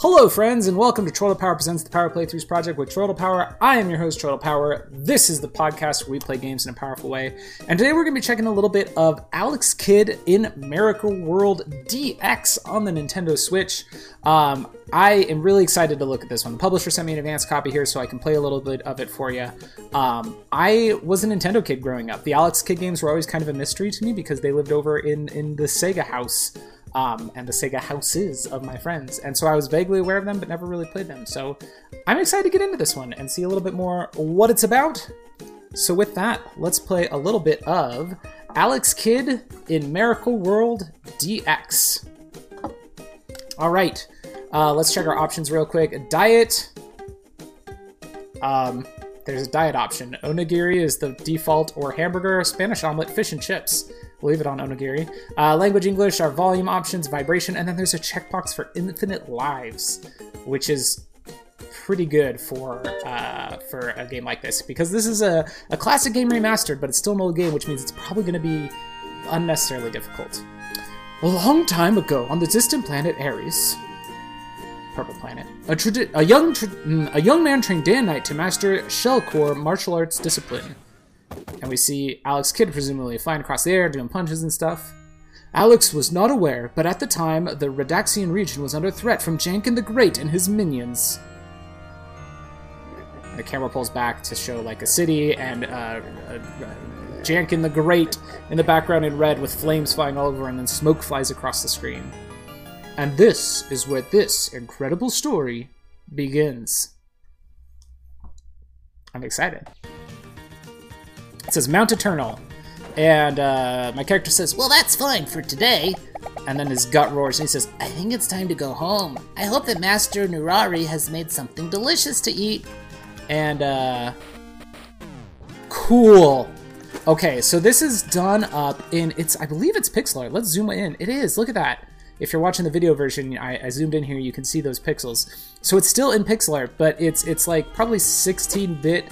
Hello, friends, and welcome to Troll Power Presents the Power Playthroughs Project with Troll Power. I am your host, Troll Power. This is the podcast where we play games in a powerful way. And today we're going to be checking a little bit of Alex Kidd in Miracle World DX on the Nintendo Switch. Um, I am really excited to look at this one. The publisher sent me an advanced copy here so I can play a little bit of it for you. Um, I was a Nintendo kid growing up. The Alex Kidd games were always kind of a mystery to me because they lived over in, in the Sega house um, and the Sega houses of my friends. And so I was vaguely aware of them, but never really played them. So I'm excited to get into this one and see a little bit more what it's about. So with that, let's play a little bit of Alex Kidd in Miracle World DX. All right, uh, let's check our options real quick. Diet. Um, there's a diet option. Onigiri is the default, or hamburger, Spanish omelet, fish and chips. We'll leave it on onigiri. Uh, language English, our volume options, vibration, and then there's a checkbox for infinite lives, which is pretty good for uh, for a game like this because this is a, a classic game remastered, but it's still an old game, which means it's probably going to be unnecessarily difficult. A long time ago, on the distant planet Ares, purple planet, a, a young mm, a young man trained day and night to master shellcore martial arts discipline. And we see Alex Kidd presumably flying across the air, doing punches and stuff. Alex was not aware, but at the time, the Radaxian region was under threat from Janken the Great and his minions. The camera pulls back to show like a city and uh, uh, Janken the Great in the background in red with flames flying all over and then smoke flies across the screen. And this is where this incredible story begins. I'm excited. It says Mount Eternal. And uh, my character says, Well, that's fine for today. And then his gut roars and he says, I think it's time to go home. I hope that Master Nurari has made something delicious to eat. And, uh. Cool. Okay, so this is done up in. It's, I believe it's pixel art. Let's zoom in. It is. Look at that. If you're watching the video version, I, I zoomed in here. You can see those pixels. So it's still in pixel art, but it's it's like probably 16-bit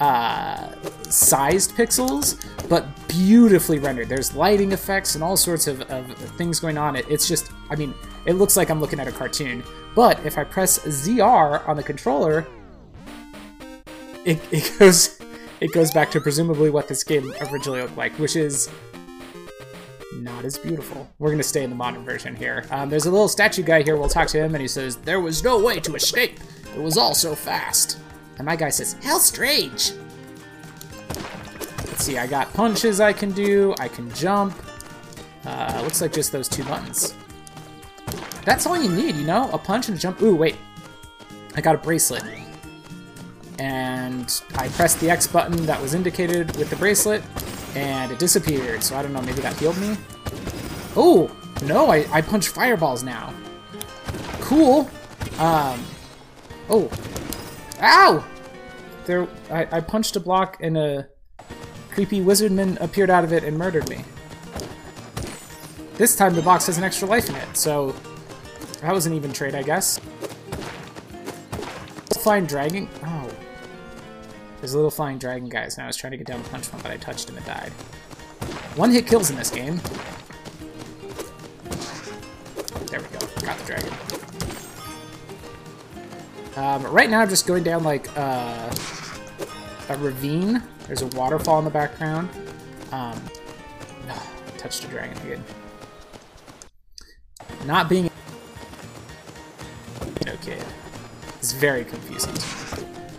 uh, sized pixels, but beautifully rendered. There's lighting effects and all sorts of, of things going on. It, it's just, I mean, it looks like I'm looking at a cartoon. But if I press ZR on the controller, it, it goes it goes back to presumably what this game originally looked like, which is not as beautiful. We're going to stay in the modern version here. Um, there's a little statue guy here. We'll talk to him, and he says, There was no way to escape. It was all so fast. And my guy says, How strange. Let's see, I got punches I can do. I can jump. Uh, looks like just those two buttons. That's all you need, you know? A punch and a jump. Ooh, wait. I got a bracelet. And I pressed the X button that was indicated with the bracelet, and it disappeared. So I don't know, maybe that healed me? Oh, no, I, I punch fireballs now. Cool. Um, oh. Ow! There, I, I punched a block and a creepy wizardman appeared out of it and murdered me. This time the box has an extra life in it, so that was an even trade, I guess. Flying dragon? Oh. There's a little flying dragon, guys, and I was trying to get down to punch one, but I touched him and died. One hit kills in this game. There we go. Got the dragon. Um, right now I'm just going down like uh, a ravine. There's a waterfall in the background. Um, touched a dragon again. Not being okay. It's very confusing.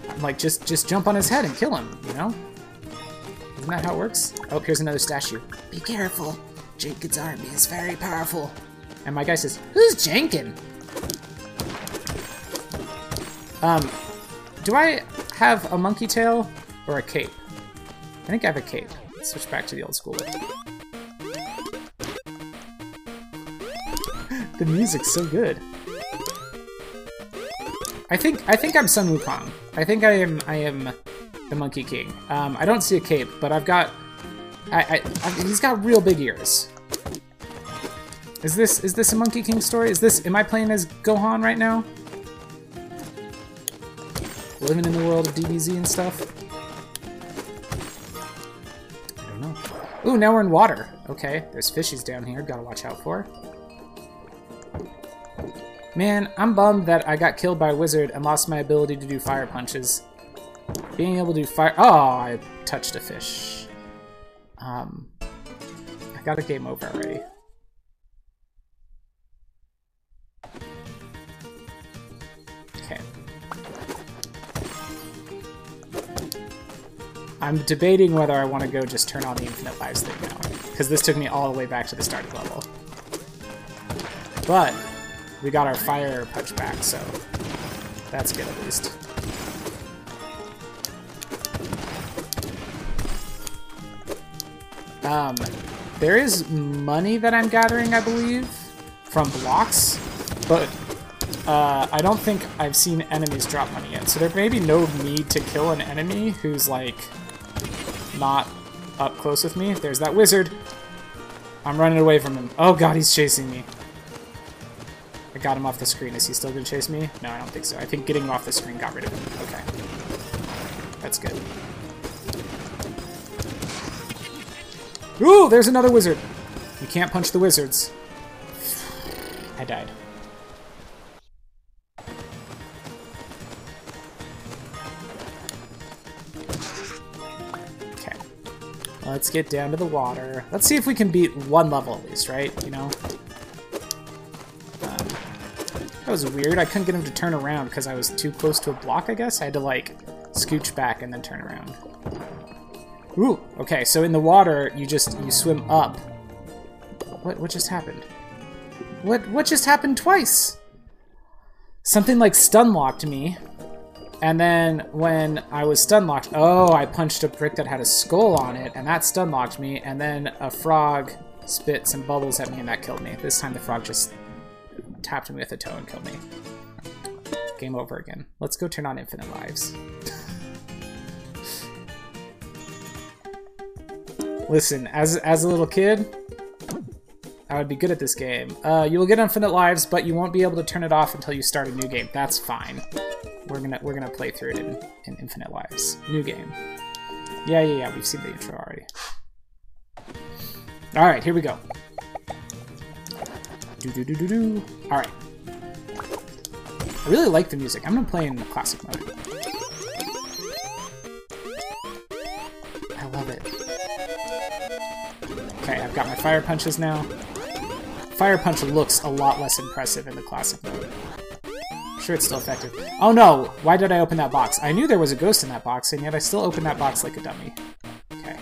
I'm like, just just jump on his head and kill him, you know? Isn't that how it works? Oh, here's another statue. Be careful. Jenkins' army is very powerful. And my guy says, Who's Jenkin? Um, do I have a monkey tail or a cape? I think I have a cape. Let's switch back to the old school the music's so good. I think I think I'm Sun Wukong. I think I am I am the Monkey King. Um, I don't see a cape, but I've got I, I, I he's got real big ears. Is this is this a Monkey King story? Is this am I playing as Gohan right now? Living in the world of DBZ and stuff? I don't know. Ooh, now we're in water. Okay, there's fishies down here. Gotta watch out for. Man, I'm bummed that I got killed by a wizard and lost my ability to do fire punches. Being able to do fire... Oh, I touched a fish. Um, I got a game over already. I'm debating whether I want to go just turn on the infinite lives thing now, because this took me all the way back to the starting level. But we got our fire punch back, so that's good at least. Um, there is money that I'm gathering, I believe, from blocks, but uh, I don't think I've seen enemies drop money yet. So there may be no need to kill an enemy who's, like, not up close with me. There's that wizard. I'm running away from him. Oh god, he's chasing me. I got him off the screen. Is he still going to chase me? No, I don't think so. I think getting him off the screen got rid of him. Okay. That's good. Ooh, there's another wizard. You can't punch the wizards. I died. Let's get down to the water. Let's see if we can beat one level at least, right? You know? Um, that was weird. I couldn't get him to turn around because I was too close to a block, I guess. I had to, like, scooch back and then turn around. Ooh, okay, so in the water, you just, you swim up. What, what just happened? What, what just happened twice? Something like stun locked me, and then when I was stun locked, oh, I punched a brick that had a skull on it, and that stun locked me, and then a frog spit some bubbles at me, and that killed me. This time the frog just tapped me with a toe and killed me. Game over again. Let's go turn on infinite lives. Listen, as as a little kid, I would be good at this game. Uh, you will get infinite lives, but you won't be able to turn it off until you start a new game. That's fine. We're gonna we're gonna play through it in, in infinite lives. New game. Yeah, yeah, yeah. We've seen the intro already. All right, here we go. Do do do do do. All right. I really like the music. I'm gonna play in the classic mode. I love it. Okay, I've got my fire punches now. Fire punch looks a lot less impressive in the classic mode. Sure it's still effective. Oh no! Why did I open that box? I knew there was a ghost in that box, and yet I still opened that box like a dummy. Okay.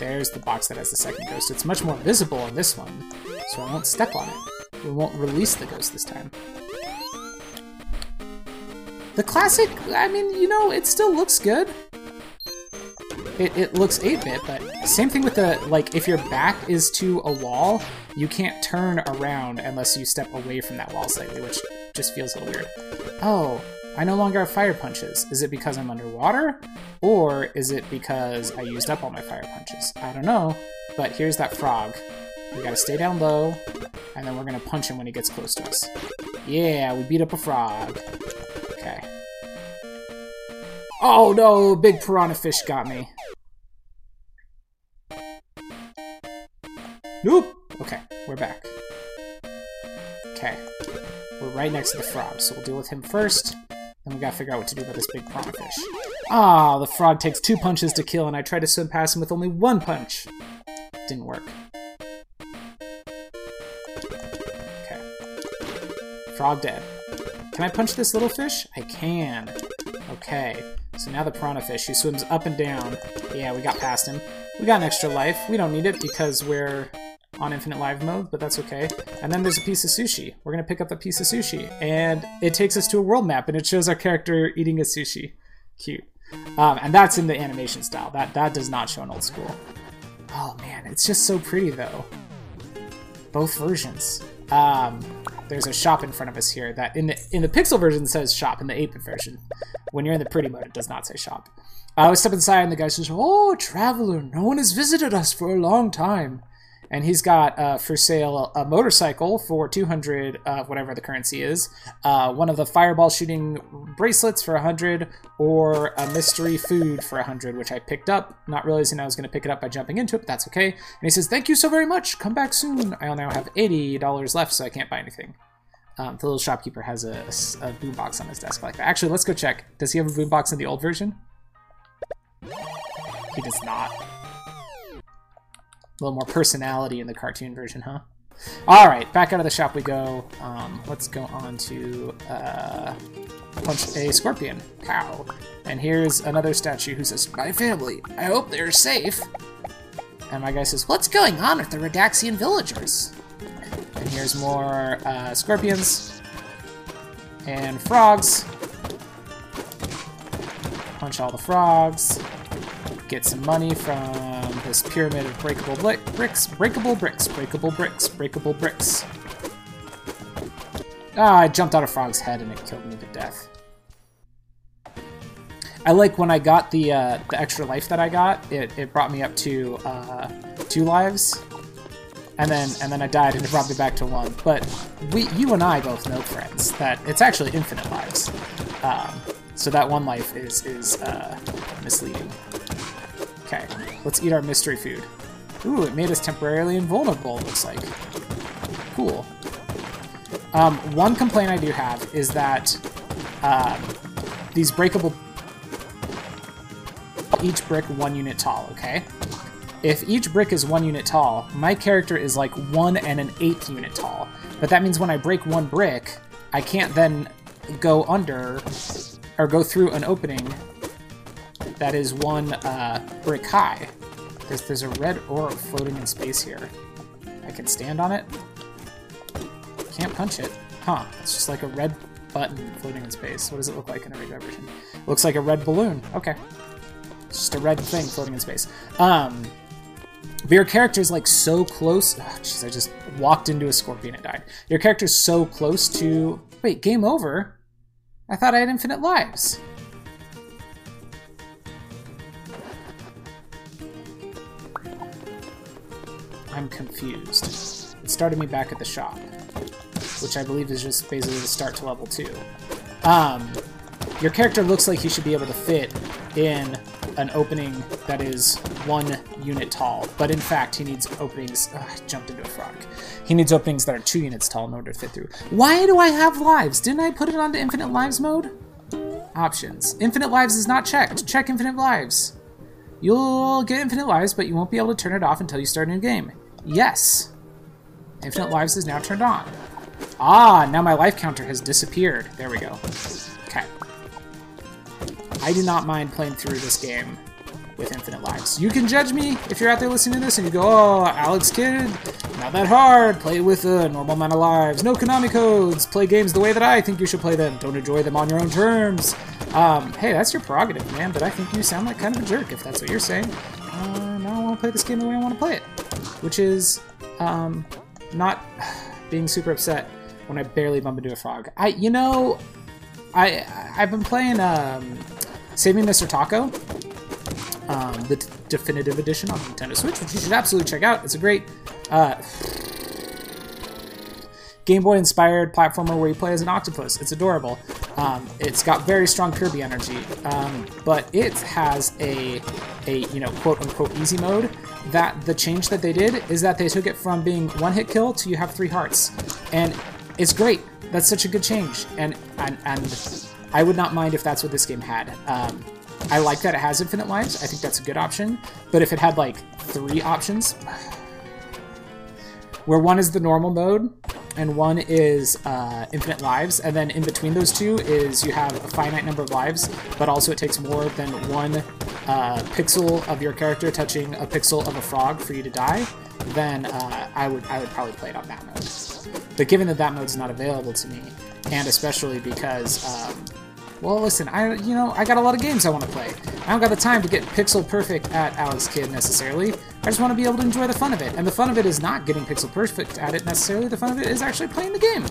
There's the box that has the second ghost. It's much more visible in this one, so I won't step on it. We won't release the ghost this time. The classic, I mean, you know, it still looks good it, it looks 8-bit, but same thing with the, like, if your back is to a wall, you can't turn around unless you step away from that wall slightly, which just feels a little weird. Oh, I no longer have fire punches. Is it because I'm underwater? Or is it because I used up all my fire punches? I don't know, but here's that frog. We gotta stay down low, and then we're gonna punch him when he gets close to us. Yeah, we beat up a frog. Okay. Oh no, big piranha fish got me. Nope. Okay, we're back. Okay. We're right next to the frog, so we'll deal with him first. Then we gotta figure out what to do about this big piranha fish. Ah, the frog takes two punches to kill, and I tried to swim past him with only one punch. Didn't work. Okay. Frog dead. Can I punch this little fish? I can. Okay. So now the piranha fish, he swims up and down. Yeah, we got past him. We got an extra life. We don't need it because we're on infinite live mode, but that's okay. And then there's a piece of sushi. We're gonna pick up a piece of sushi, and it takes us to a world map, and it shows our character eating a sushi. Cute. Um, and that's in the animation style. That that does not show in old school. Oh man, it's just so pretty though. Both versions. Um, there's a shop in front of us here that in the in the pixel version says shop. In the 8-bit version, when you're in the pretty mode, it does not say shop. I was step inside and the guy says, "Oh, traveler, no one has visited us for a long time." And he's got uh, for sale a motorcycle for 200 of whatever the currency is, uh, one of the fireball shooting bracelets for 100, or a mystery food for 100, which I picked up, not realizing I was going to pick it up by jumping into it, but that's okay. And he says, thank you so very much, come back soon. I now have $80 left, so I can't buy anything. Um, the little shopkeeper has a, a, a boombox on his desk like that. Actually, let's go check. Does he have a boombox in the old version? He does not. A little more personality in the cartoon version, huh? All right, back out of the shop we go. Um, let's go on to uh, punch a scorpion. Pow. And here's another statue who says, My family, I hope they're safe. And my guy says, What's going on with the Radaxian villagers? And here's more uh, scorpions and frogs. Punch all the frogs. Get some money from this pyramid of breakable bricks, breakable bricks, breakable bricks, breakable bricks. Ah, I jumped out of Frog's head and it killed me to death. I like when I got the uh, the extra life that I got, it, it brought me up to uh, two lives, and then and then I died and it brought me back to one. But we, you and I both know, friends, that it's actually infinite lives. Um, so that one life is is uh, misleading. Okay, let's eat our mystery food. Ooh, it made us temporarily invulnerable, looks like. Cool. Um, one complaint I do have is that um, these breakable... Each brick one unit tall, okay? If each brick is one unit tall, my character is like one and an eighth unit tall. But that means when I break one brick, I can't then go under or go through an opening that is one uh, brick high. There's, there's a red orb floating in space here. I can stand on it. Can't punch it. Huh, it's just like a red button floating in space. What does it look like in a regular version? Looks like a red balloon. Okay. It's just a red thing floating in space. Um, but your character's like so close. Jeez, I just walked into a scorpion and died. Your character's so close to. Wait, game over? I thought I had infinite lives. I'm confused. It started me back at the shop, which I believe is just basically the start to level 2. Um, your character looks like he should be able to fit in an opening that is one unit tall, but in fact he needs openings... Ugh, I jumped into a frog. He needs openings that are two units tall in order to fit through. Why do I have lives? Didn't I put it onto infinite lives mode? Options. Infinite lives is not checked. Check infinite lives. You'll get infinite lives, but you won't be able to turn it off until you start a new game. Yes. Infinite lives is now turned on. Ah, now my life counter has disappeared. There we go. Okay. I do not mind playing through this game with infinite lives. You can judge me if you're out there listening to this and you go, oh, Alex Kidd, not that hard. Play with a normal amount of lives. No Konami codes. Play games the way that I think you should play them. Don't enjoy them on your own terms. Um, hey, that's your prerogative, man, but I think you sound like kind of a jerk if that's what you're saying. Want to play this game the way I want to play it which is um, not being super upset when I barely bump into a frog. I, you know, I I've been playing um, Save Me Mr. Tako, um, the definitive edition on the Nintendo Switch, which you should absolutely check out. It's a great uh, Game Boy inspired platformer where you play as an octopus. It's adorable. Um, it's got very strong Kirby energy, um, but it has a, a you know quote unquote easy mode. That the change that they did is that they took it from being one hit kill to you have three hearts, and it's great. That's such a good change, and and, and I would not mind if that's what this game had. Um, I like that it has infinite lives. I think that's a good option. But if it had like three options, where one is the normal mode and one is uh, infinite lives, and then in between those two is you have a finite number of lives, but also it takes more than one uh, pixel of your character touching a pixel of a frog for you to die, then uh, I would I would probably play it on that mode. But given that that mode is not available to me, and especially because um, well, listen, I you know I got a lot of games I want to play. I don't got the time to get pixel perfect at Alex Kidd necessarily. I just want to be able to enjoy the fun of it, and the fun of it is not getting pixel perfect at it necessarily. The fun of it is actually playing the game,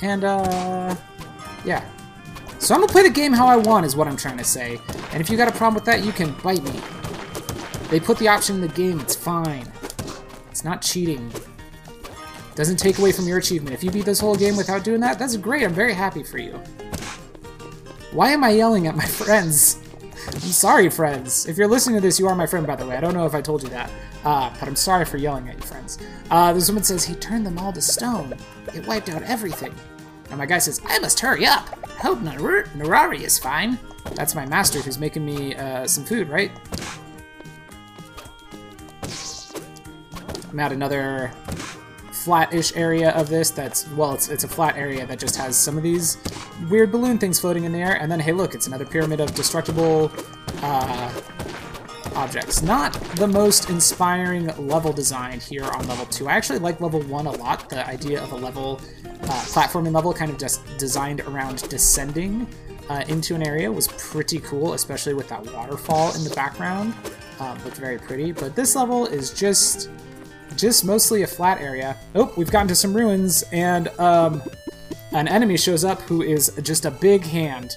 and uh, yeah. So I'm gonna play the game how I want, is what I'm trying to say. And if you got a problem with that, you can bite me. They put the option in the game. It's fine. It's not cheating. Doesn't take away from your achievement. If you beat this whole game without doing that, that's great. I'm very happy for you. Why am I yelling at my friends? I'm sorry, friends. If you're listening to this, you are my friend, by the way. I don't know if I told you that. Uh, but I'm sorry for yelling at you, friends. Uh, this woman says, he turned them all to stone. It wiped out everything. And my guy says, I must hurry up. I hope Nar Narari is fine. That's my master who's making me uh, some food, right? I'm at another flat-ish area of this that's, well, it's, it's a flat area that just has some of these weird balloon things floating in the air. And then, hey, look, it's another pyramid of destructible uh, objects. Not the most inspiring level design here on level 2. I actually like level 1 a lot. The idea of a level, uh, platforming level kind of just designed around descending uh, into an area was pretty cool, especially with that waterfall in the background. Um, looked very pretty, but this level is just just mostly a flat area. Oh, we've gotten to some ruins, and um, an enemy shows up who is just a big hand.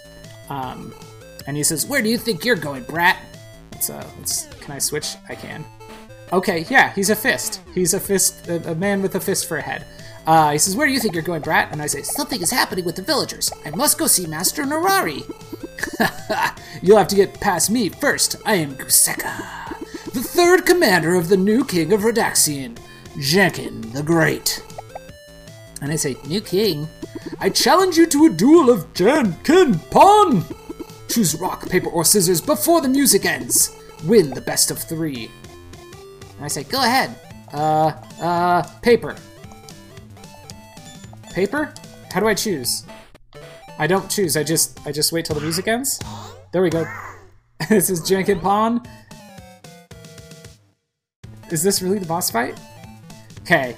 Um, and he says, Where do you think you're going, brat? Uh, let's, can I switch? I can. Okay, yeah, he's a fist. He's a fist, a, a man with a fist for a head. Uh, he says, Where do you think you're going, brat? And I say, Something is happening with the villagers. I must go see Master Narari. You'll have to get past me first. I am Gooseka, the third commander of the new king of Radaxian, Jenkin the Great. And I say, New king? I challenge you to a duel of Jenkin Pon! Choose rock, paper, or scissors before the music ends. Win the best of three. And I say, go ahead. Uh, uh, paper. Paper? How do I choose? I don't choose, I just I just wait till the music ends. There we go. this is Jenkin Pon. Is this really the boss fight? Okay.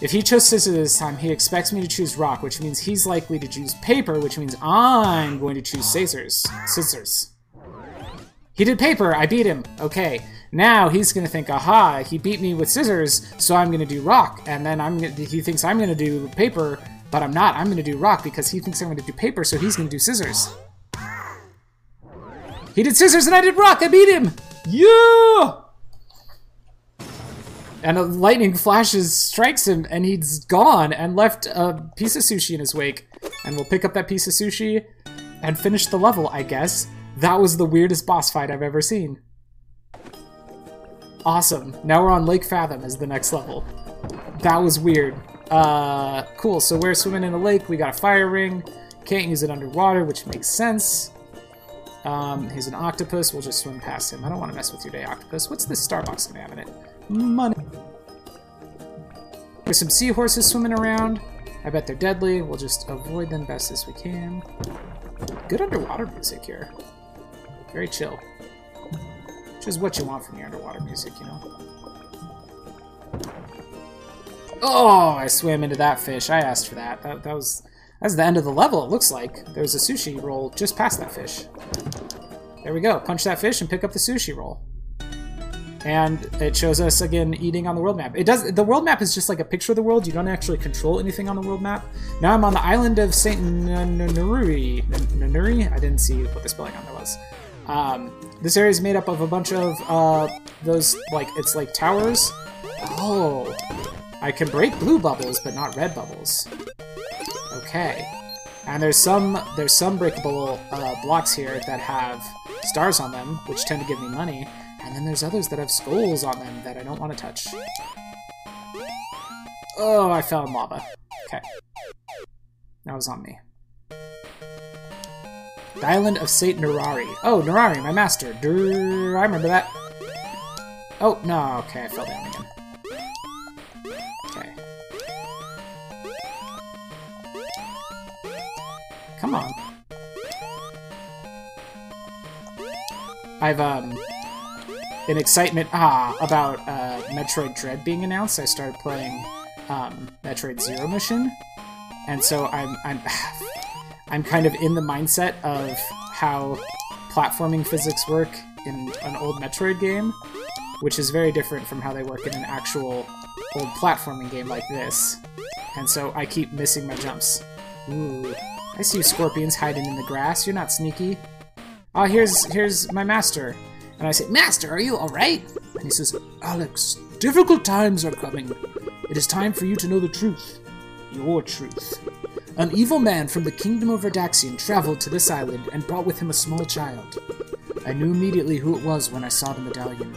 If he chose scissors this time, he expects me to choose rock, which means he's likely to choose paper, which means I'm going to choose scissors. Scissors. He did paper, I beat him. Okay. Now he's gonna think, aha, he beat me with scissors, so I'm gonna do rock. And then I'm gonna, he thinks I'm gonna do paper, but I'm not. I'm gonna do rock because he thinks I'm gonna do paper, so he's gonna do scissors. He did scissors and I did rock. I beat him. Yeah. And a lightning flashes, strikes him, and he's gone and left a piece of sushi in his wake. And we'll pick up that piece of sushi and finish the level, I guess. That was the weirdest boss fight I've ever seen. Awesome. Now we're on Lake Fathom as the next level. That was weird. Uh, cool, so we're swimming in a lake. We got a fire ring. Can't use it underwater, which makes sense. Um, he's an octopus. We'll just swim past him. I don't want to mess with your day, octopus. What's this star box have in it? Money. There's some seahorses swimming around. I bet they're deadly. We'll just avoid them best as we can. Good underwater music here. Very chill. Which is what you want from your underwater music, you know? Oh, I swam into that fish. I asked for that. That, that was that's the end of the level, it looks like. There's a sushi roll just past that fish. There we go. Punch that fish and pick up the sushi roll. And it shows us, again, eating on the world map. It does. The world map is just like a picture of the world. You don't actually control anything on the world map. Now I'm on the island of St. Nanuri. Nanuri? I didn't see what the spelling on there was. Um, this area is made up of a bunch of uh, those, like, it's like towers. Oh, I can break blue bubbles, but not red bubbles. Okay. And there's some there's some breakable uh, blocks here that have stars on them, which tend to give me money. And then there's others that have skulls on them that I don't want to touch. Oh, I fell in lava. Okay. That was on me. The island of Saint Narari. Oh, Nerari, my master. Durr, I remember that. Oh, no, okay, I fell down again. Okay. Come on. I've, um, in excitement, ah, about, uh, Metroid Dread being announced, I started playing, um, Metroid Zero Mission. And so I'm, I'm, I'm kind of in the mindset of how platforming physics work in an old Metroid game, which is very different from how they work in an actual old platforming game like this. And so I keep missing my jumps. Ooh. I see scorpions hiding in the grass. You're not sneaky. Oh, here's here's my master. And I say, Master, are you alright? And he says, Alex, Difficult times are coming. It is time for you to know the truth. Your truth. An evil man from the kingdom of Verdaxian traveled to this island and brought with him a small child. I knew immediately who it was when I saw the medallion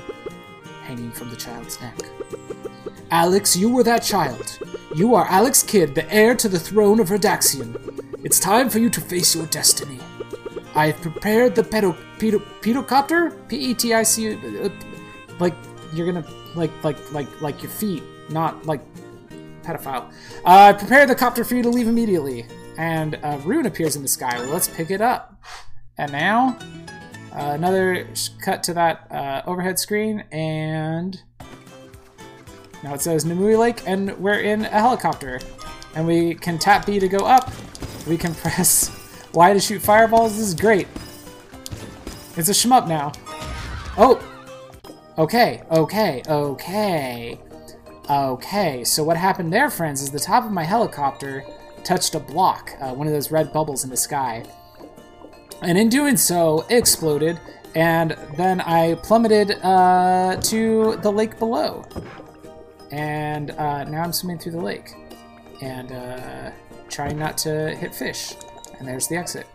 hanging from the child's neck. Alex, you were that child. You are Alex Kidd, the heir to the throne of Verdaxian. It's time for you to face your destiny. I prepared the pedo, pedo, pedocopter? P-E-T-I-C, uh, like, you're gonna, like, like, like, like your feet, not, like, pedophile. Uh, prepare the copter for you to leave immediately. And a rune appears in the sky. Let's pick it up. And now, uh, another cut to that uh, overhead screen, and now it says Nimue Lake, and we're in a helicopter. And we can tap B to go up. We can press Y to shoot fireballs. This is great. It's a shmup now. Oh! Okay, okay, okay. Okay, so what happened there, friends, is the top of my helicopter touched a block, uh, one of those red bubbles in the sky. And in doing so, it exploded, and then I plummeted uh, to the lake below. And uh, now I'm swimming through the lake and uh, trying not to hit fish. And there's the exit.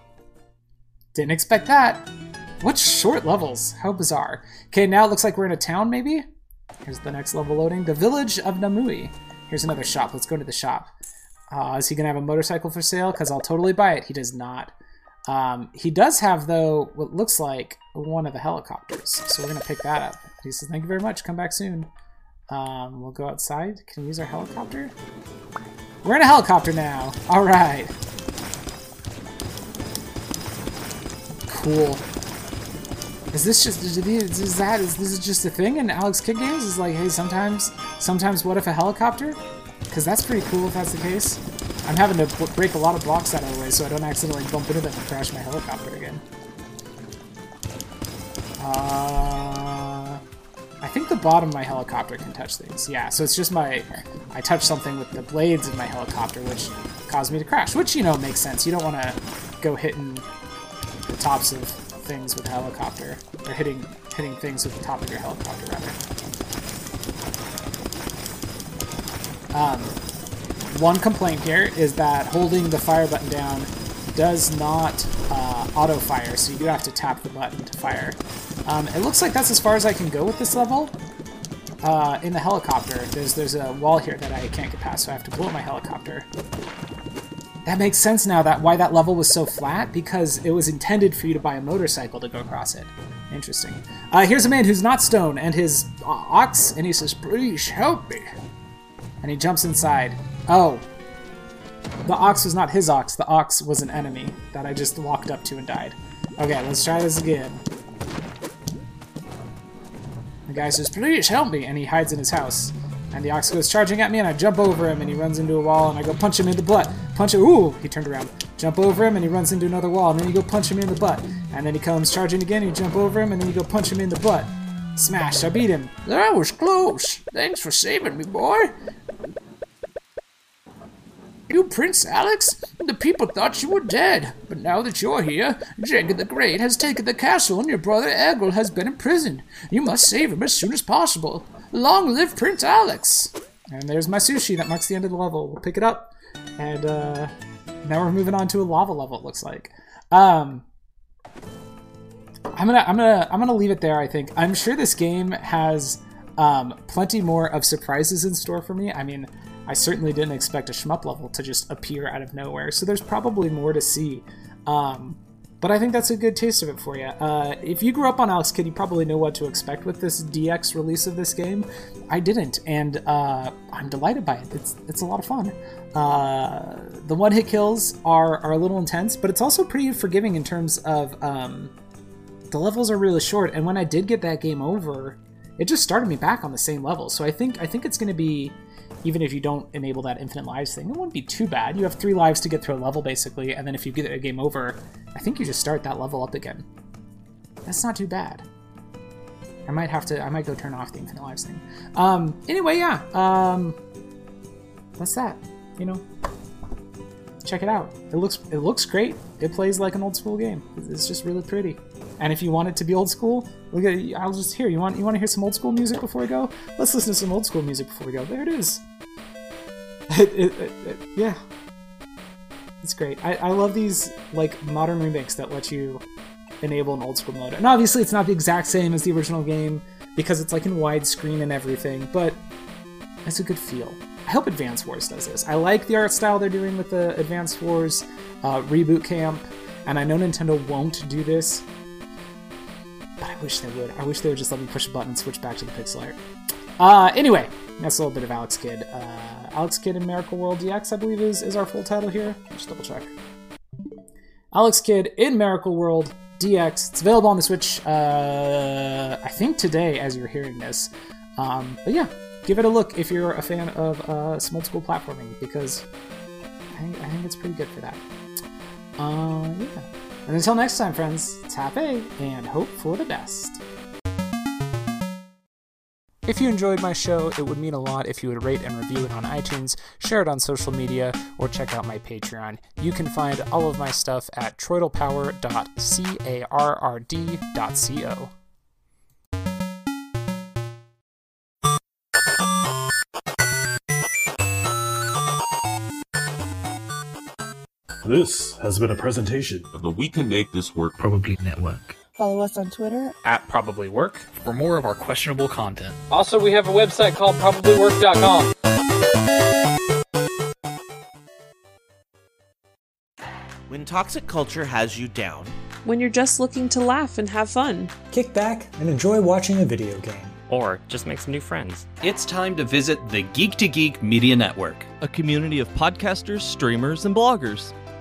Didn't expect that. What short levels? How bizarre. Okay, now it looks like we're in a town, maybe? Here's the next level loading. The village of Namui. Here's another shop. Let's go to the shop. Uh, is he going to have a motorcycle for sale? Because I'll totally buy it. He does not. Um, he does have, though, what looks like one of the helicopters. So we're going to pick that up. He says, thank you very much. Come back soon. Um, we'll go outside. Can we use our helicopter? We're in a helicopter now. All right. Cool. Is this just is that is this is just a thing in Alex Kidd games? Is like, hey, sometimes sometimes what if a helicopter? Because that's pretty cool if that's the case. I'm having to break a lot of blocks out of the way so I don't accidentally bump into them and crash my helicopter again. Uh, I think the bottom of my helicopter can touch things. Yeah, so it's just my... I touched something with the blades of my helicopter, which caused me to crash. Which, you know, makes sense. You don't want to go hitting the tops of things with a helicopter. Or hitting, hitting things with the top of your helicopter, rather. Um, one complaint here is that holding the fire button down does not uh, auto fire, so you do have to tap the button to fire. Um, it looks like that's as far as I can go with this level. Uh, in the helicopter, there's there's a wall here that I can't get past, so I have to blow up my helicopter. That makes sense now that why that level was so flat, because it was intended for you to buy a motorcycle to go across it. Interesting. Uh, here's a man who's not stone, and his uh, ox, and he says, please help me. And he jumps inside. Oh. The ox was not his ox, the ox was an enemy that I just walked up to and died. Okay, let's try this again. The guy says, please help me, and he hides in his house. And the ox goes charging at me, and I jump over him, and he runs into a wall, and I go punch him in the butt. Punch him, ooh, he turned around. Jump over him, and he runs into another wall, and then you go punch him in the butt. And then he comes charging again, you jump over him, and then you go punch him in the butt. Smash, I beat him. That was close. Thanks for saving me, boy. You Prince Alex? The people thought you were dead, but now that you're here, Jenga the Great has taken the castle and your brother Egil has been imprisoned. You must save him as soon as possible. Long live Prince Alex! And there's my sushi that marks the end of the level. We'll pick it up, and uh, now we're moving on to a lava level. It looks like. Um, I'm gonna, I'm gonna, I'm gonna leave it there. I think. I'm sure this game has um, plenty more of surprises in store for me. I mean, I certainly didn't expect a shmup level to just appear out of nowhere, so there's probably more to see. Um, but I think that's a good taste of it for you. Uh, if you grew up on Alex Kidd, you probably know what to expect with this DX release of this game. I didn't, and uh, I'm delighted by it. It's it's a lot of fun. Uh, the one-hit kills are are a little intense, but it's also pretty forgiving in terms of um, the levels are really short. And when I did get that game over, it just started me back on the same level. So I think I think it's going to be even if you don't enable that infinite lives thing, it wouldn't be too bad. You have three lives to get through a level, basically, and then if you get a game over, I think you just start that level up again. That's not too bad. I might have to, I might go turn off the infinite lives thing. Um, anyway, yeah, um, that's that, you know. Check it out. It looks, it looks great. It plays like an old school game. It's just really pretty. And if you want it to be old school, look at I'll just hear. You want you want to hear some old school music before we go? Let's listen to some old school music before we go. There it is. It, it, it, yeah, it's great. I, I love these like modern remakes that let you enable an old school mode. And obviously, it's not the exact same as the original game because it's like in widescreen and everything, but it's a good feel. I hope Advance Wars does this. I like the art style they're doing with the Advance Wars uh, reboot camp, and I know Nintendo won't do this, wish they would. I wish they would just let me push a button and switch back to the pixel art. Uh, anyway, that's a little bit of Alex Kidd. Uh, Alex Kidd in Miracle World DX, I believe, is, is our full title here. Just double check. Alex Kidd in Miracle World DX. It's available on the Switch, uh, I think today as you're hearing this. Um, but yeah, give it a look if you're a fan of uh, school platforming because I think, I think it's pretty good for that. Uh, yeah. And until next time, friends, tap A and hope for the best. If you enjoyed my show, it would mean a lot if you would rate and review it on iTunes, share it on social media, or check out my Patreon. You can find all of my stuff at troidalpower.carrd.co. This has been a presentation of the We Can Make This Work Probably Network. Follow us on Twitter at Probably Work. for more of our questionable content. Also, we have a website called probablywork.com. When toxic culture has you down, when you're just looking to laugh and have fun. Kick back and enjoy watching a video game. Or just make some new friends. It's time to visit the Geek to Geek Media Network, a community of podcasters, streamers, and bloggers.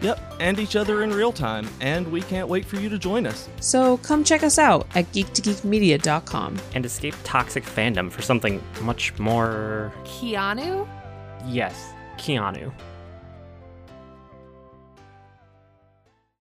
Yep, and each other in real time, and we can't wait for you to join us. So come check us out at geektogeekmedia.com. And escape toxic fandom for something much more. Keanu? Yes, Keanu.